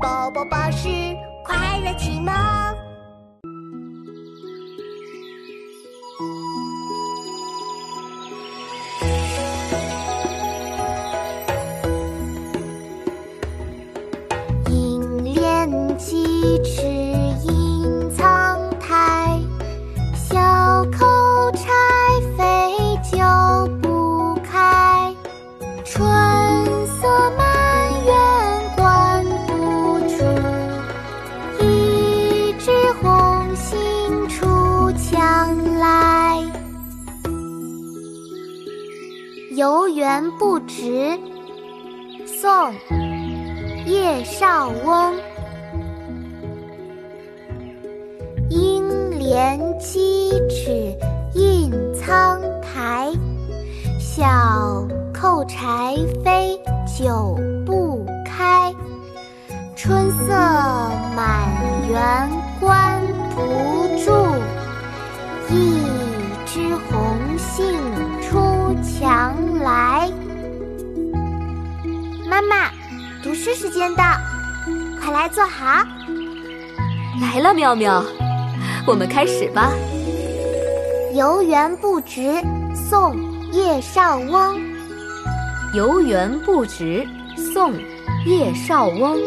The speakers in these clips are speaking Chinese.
宝宝巴士快乐启蒙。银莲七尺游园不值，宋。叶绍翁，应怜七尺印苍苔，小扣柴扉久不开。春色满园关不住，一妈妈。读诗时间到，快来坐好。来了，妙妙，我们开始吧。游园不值，宋·叶绍翁。游园不值，宋·叶绍翁。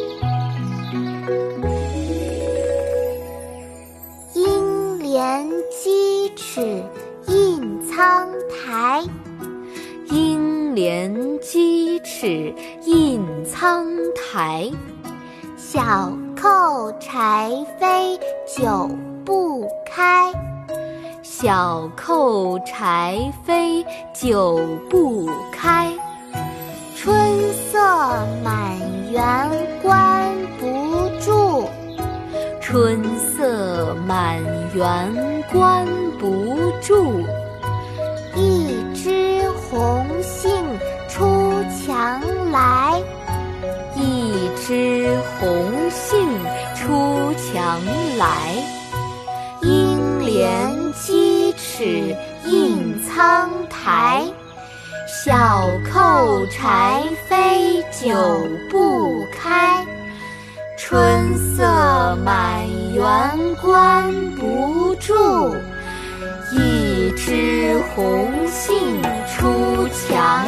应怜屐齿印苍苔。应连鸡尺印苍苔，小扣柴扉久不开。小扣柴扉久不开，春色满园关不住。春色满园关不住，一来。一枝红杏出墙来，应怜七尺印苍苔，小扣柴扉久不开。春色满园关不住，一枝红杏出墙。